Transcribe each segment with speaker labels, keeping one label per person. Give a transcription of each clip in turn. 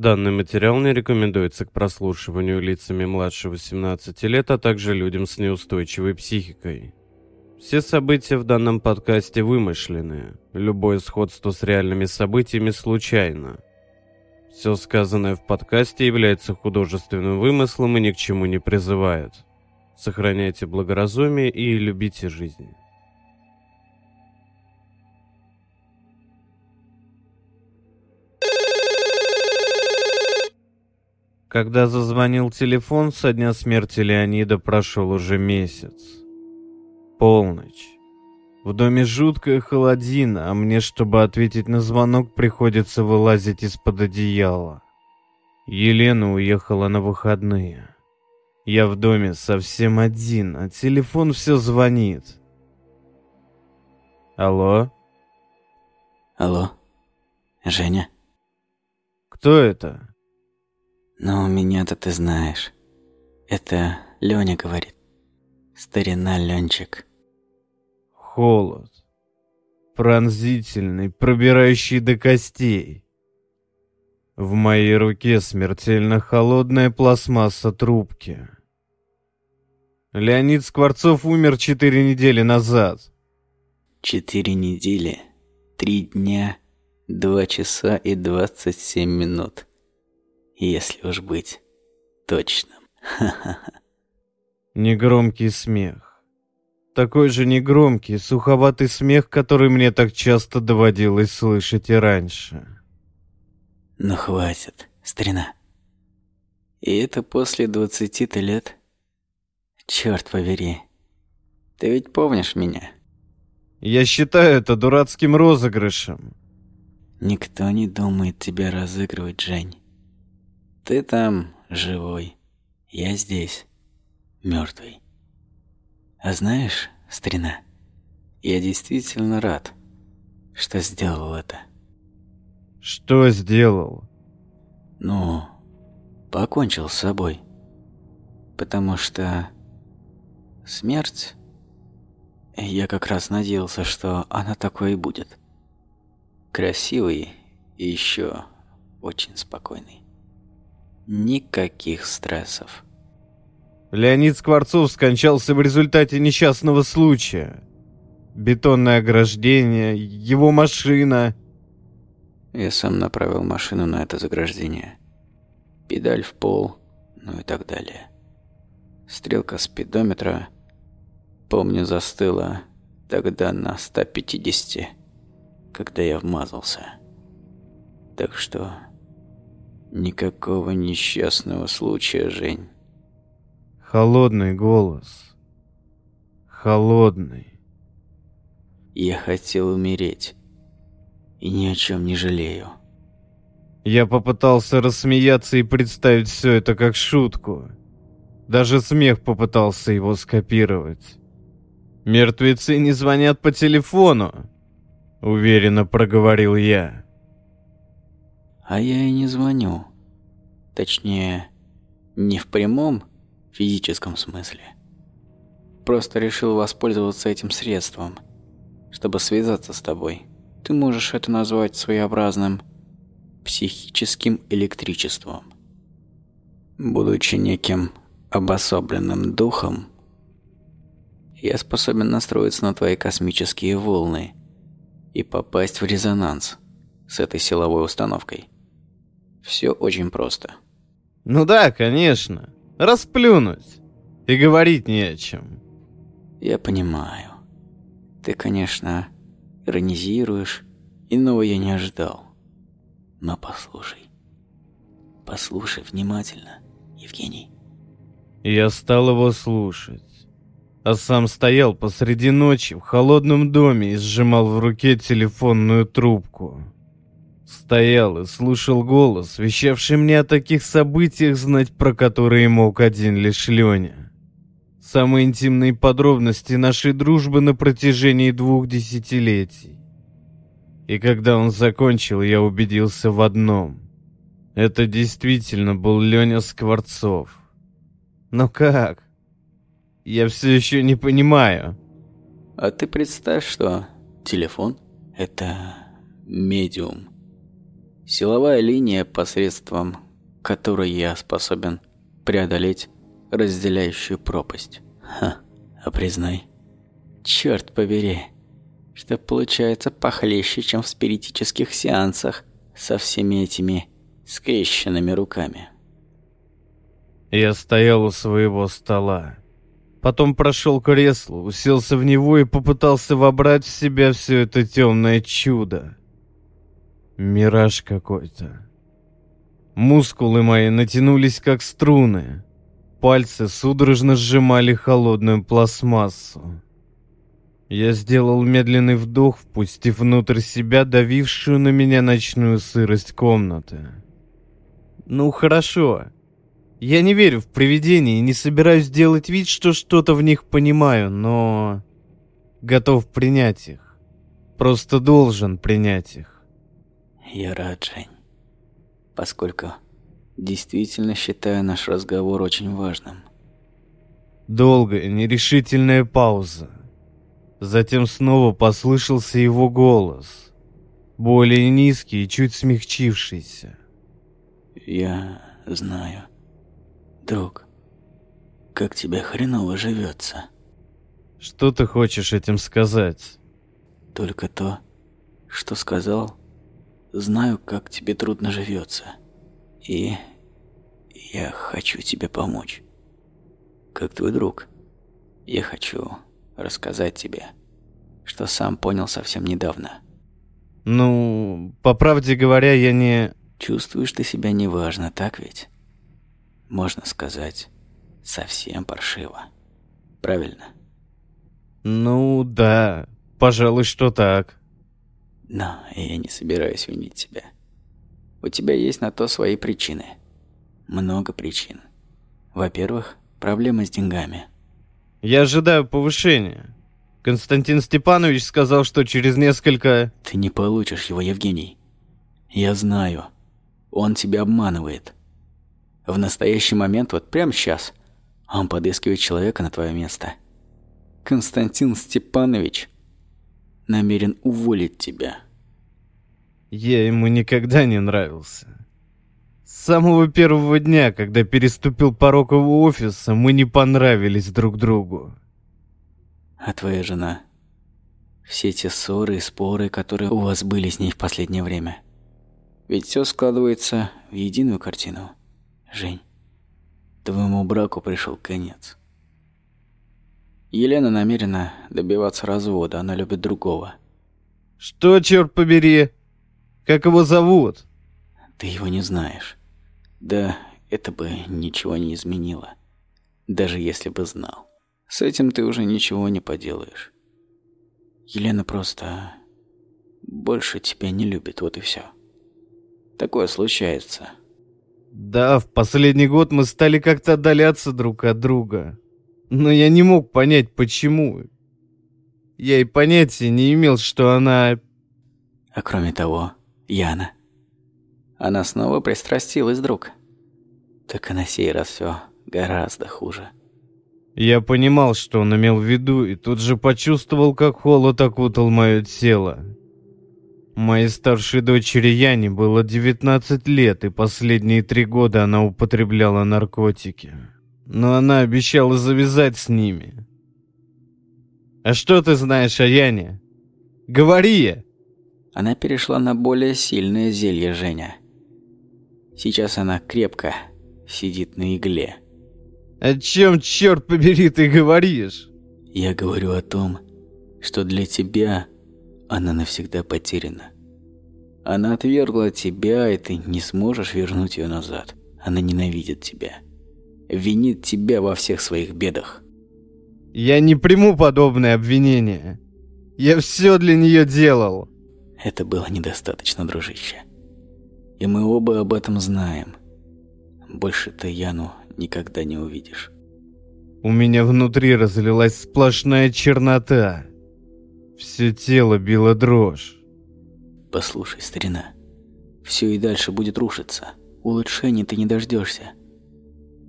Speaker 1: Данный материал не рекомендуется к прослушиванию лицами младше 18 лет, а также людям с неустойчивой психикой. Все события в данном подкасте вымышленные. Любое сходство с реальными событиями случайно. Все сказанное в подкасте является художественным вымыслом и ни к чему не призывает. Сохраняйте благоразумие и любите жизнь. Когда зазвонил телефон, со дня смерти Леонида прошел уже месяц. Полночь. В доме жуткая холодина, а мне, чтобы ответить на звонок, приходится вылазить из-под одеяла. Елена уехала на выходные. Я в доме совсем один, а телефон все звонит. Алло?
Speaker 2: Алло? Женя?
Speaker 1: Кто это?
Speaker 2: Ну, меня-то ты знаешь. Это Лёня говорит. Старина Ленчик.
Speaker 1: Холод. Пронзительный, пробирающий до костей. В моей руке смертельно холодная пластмасса трубки. Леонид Скворцов умер четыре недели назад.
Speaker 2: Четыре недели, три дня, два часа и двадцать семь минут если уж быть точным.
Speaker 1: Негромкий смех. Такой же негромкий, суховатый смех, который мне так часто доводилось слышать и раньше.
Speaker 2: Ну хватит, старина. И это после двадцати-то лет? Черт побери. Ты ведь помнишь меня?
Speaker 1: Я считаю это дурацким розыгрышем.
Speaker 2: Никто не думает тебя разыгрывать, Жень. Ты там живой, я здесь мертвый. А знаешь, старина, я действительно рад, что сделал это.
Speaker 1: Что сделал?
Speaker 2: Ну, покончил с собой. Потому что смерть... Я как раз надеялся, что она такой и будет. Красивый и еще очень спокойный. Никаких стрессов.
Speaker 1: Леонид Скворцов скончался в результате несчастного случая. Бетонное ограждение, его машина.
Speaker 2: Я сам направил машину на это заграждение. Педаль в пол, ну и так далее. Стрелка спидометра, помню, застыла тогда на 150, когда я вмазался. Так что Никакого несчастного случая, Жень.
Speaker 1: Холодный голос. Холодный.
Speaker 2: Я хотел умереть. И ни о чем не жалею.
Speaker 1: Я попытался рассмеяться и представить все это как шутку. Даже смех попытался его скопировать. «Мертвецы не звонят по телефону», — уверенно проговорил я.
Speaker 2: А я и не звоню. Точнее, не в прямом физическом смысле. Просто решил воспользоваться этим средством, чтобы связаться с тобой. Ты можешь это назвать своеобразным психическим электричеством. Будучи неким обособленным духом, я способен настроиться на твои космические волны и попасть в резонанс с этой силовой установкой. Все очень просто.
Speaker 1: Ну да, конечно. Расплюнуть. И говорить не о чем.
Speaker 2: Я понимаю. Ты, конечно, иронизируешь. Иного я не ожидал. Но послушай. Послушай внимательно, Евгений.
Speaker 1: Я стал его слушать. А сам стоял посреди ночи в холодном доме и сжимал в руке телефонную трубку. Стоял и слушал голос, вещавший мне о таких событиях, знать про которые мог один лишь Леня. Самые интимные подробности нашей дружбы на протяжении двух десятилетий. И когда он закончил, я убедился в одном. Это действительно был Леня Скворцов. Но как? Я все еще не понимаю.
Speaker 2: А ты представь, что телефон – это медиум Силовая линия, посредством которой я способен преодолеть разделяющую пропасть. Ха, а признай, черт побери, что получается похлеще, чем в спиритических сеансах со всеми этими скрещенными руками.
Speaker 1: Я стоял у своего стола. Потом прошел к креслу, уселся в него и попытался вобрать в себя все это темное чудо. Мираж какой-то. Мускулы мои натянулись как струны. Пальцы судорожно сжимали холодную пластмассу. Я сделал медленный вдох, впустив внутрь себя давившую на меня ночную сырость комнаты. Ну хорошо. Я не верю в привидения и не собираюсь делать вид, что что-то в них понимаю, но... Готов принять их. Просто должен принять их.
Speaker 2: Я рад, Жень. Поскольку действительно считаю наш разговор очень важным.
Speaker 1: Долгая, нерешительная пауза. Затем снова послышался его голос. Более низкий и чуть смягчившийся.
Speaker 2: Я знаю. Друг, как тебе хреново живется.
Speaker 1: Что ты хочешь этим сказать?
Speaker 2: Только то, что сказал Знаю, как тебе трудно живется. И я хочу тебе помочь. Как твой друг, я хочу рассказать тебе, что сам понял совсем недавно.
Speaker 1: Ну, по правде говоря, я не...
Speaker 2: Чувствуешь ты себя неважно, так ведь? Можно сказать, совсем паршиво. Правильно?
Speaker 1: Ну, да, пожалуй, что так.
Speaker 2: Но я не собираюсь винить тебя. У тебя есть на то свои причины. Много причин. Во-первых, проблемы с деньгами.
Speaker 1: Я ожидаю повышения. Константин Степанович сказал, что через несколько...
Speaker 2: Ты не получишь его, Евгений. Я знаю. Он тебя обманывает. В настоящий момент, вот прямо сейчас, он подыскивает человека на твое место. Константин Степанович намерен уволить тебя.
Speaker 1: Я ему никогда не нравился. С самого первого дня, когда переступил порог его офиса, мы не понравились друг другу.
Speaker 2: А твоя жена? Все те ссоры и споры, которые у вас были с ней в последнее время. Ведь все складывается в единую картину. Жень, твоему браку пришел конец. Елена намерена добиваться развода, она любит другого.
Speaker 1: Что, черт побери? Как его зовут?
Speaker 2: Ты его не знаешь. Да, это бы ничего не изменило. Даже если бы знал. С этим ты уже ничего не поделаешь. Елена просто больше тебя не любит, вот и все. Такое случается.
Speaker 1: Да, в последний год мы стали как-то отдаляться друг от друга. Но я не мог понять, почему. Я и понятия не имел, что она...
Speaker 2: А кроме того, Яна. Она снова пристрастилась, друг. Так и на сей раз все гораздо хуже.
Speaker 1: Я понимал, что он имел в виду, и тут же почувствовал, как холод окутал мое тело. Моей старшей дочери Яне было 19 лет, и последние три года она употребляла наркотики но она обещала завязать с ними. А что ты знаешь о Яне? Говори!
Speaker 2: Она перешла на более сильное зелье, Женя. Сейчас она крепко сидит на игле.
Speaker 1: О чем, черт побери, ты говоришь?
Speaker 2: Я говорю о том, что для тебя она навсегда потеряна. Она отвергла тебя, и ты не сможешь вернуть ее назад. Она ненавидит тебя винит тебя во всех своих бедах.
Speaker 1: Я не приму подобное обвинение. Я все для нее делал.
Speaker 2: Это было недостаточно, дружище. И мы оба об этом знаем. Больше ты Яну никогда не увидишь.
Speaker 1: У меня внутри разлилась сплошная чернота. Все тело било дрожь.
Speaker 2: Послушай, старина, все и дальше будет рушиться. Улучшений ты не дождешься.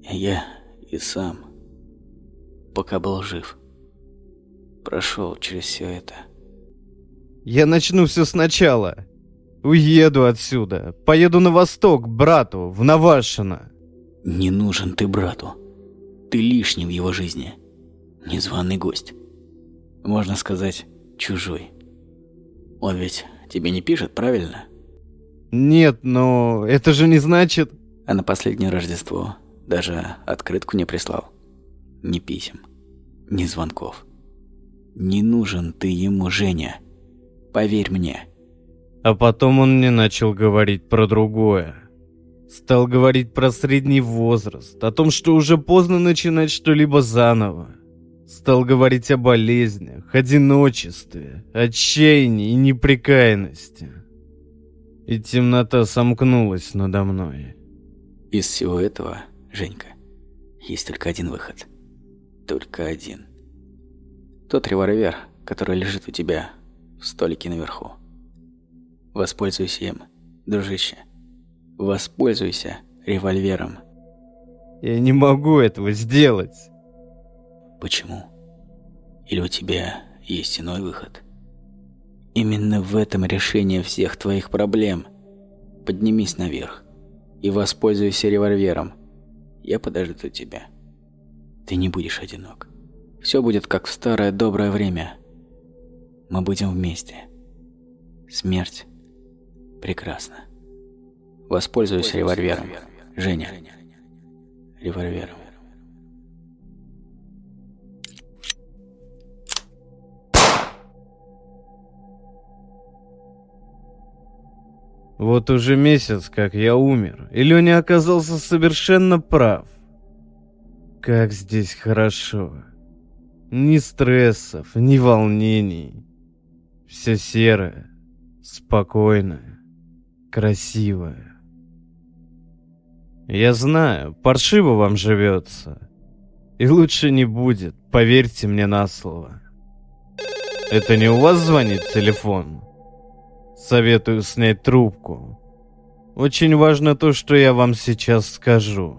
Speaker 2: Я и сам, пока был жив, прошел через все это.
Speaker 1: Я начну все сначала. Уеду отсюда. Поеду на восток, брату, в Навашино.
Speaker 2: Не нужен ты брату. Ты лишний в его жизни. Незваный гость. Можно сказать, чужой. Он ведь тебе не пишет, правильно?
Speaker 1: Нет, но это же не значит...
Speaker 2: А на последнее Рождество даже открытку не прислал. Ни писем, ни звонков. Не нужен ты ему, Женя. Поверь мне.
Speaker 1: А потом он мне начал говорить про другое. Стал говорить про средний возраст, о том, что уже поздно начинать что-либо заново. Стал говорить о болезнях, одиночестве, отчаянии и неприкаянности. И темнота сомкнулась надо мной.
Speaker 2: Из всего этого, Женька, есть только один выход. Только один. Тот револьвер, который лежит у тебя в столике наверху. Воспользуйся им, дружище. Воспользуйся револьвером.
Speaker 1: Я не могу этого сделать.
Speaker 2: Почему? Или у тебя есть иной выход? Именно в этом решение всех твоих проблем. Поднимись наверх и воспользуйся револьвером. Я подожду тебя. Ты не будешь одинок. Все будет как в старое доброе время. Мы будем вместе. Смерть прекрасна. Воспользуйся револьвером. Женя. Револьвером.
Speaker 1: Вот уже месяц, как я умер, и Леня оказался совершенно прав. Как здесь хорошо. Ни стрессов, ни волнений. Все серое, спокойное, красивое. Я знаю, паршиво вам живется. И лучше не будет, поверьте мне на слово. Это не у вас звонит телефон? Советую снять трубку. Очень важно то, что я вам сейчас скажу.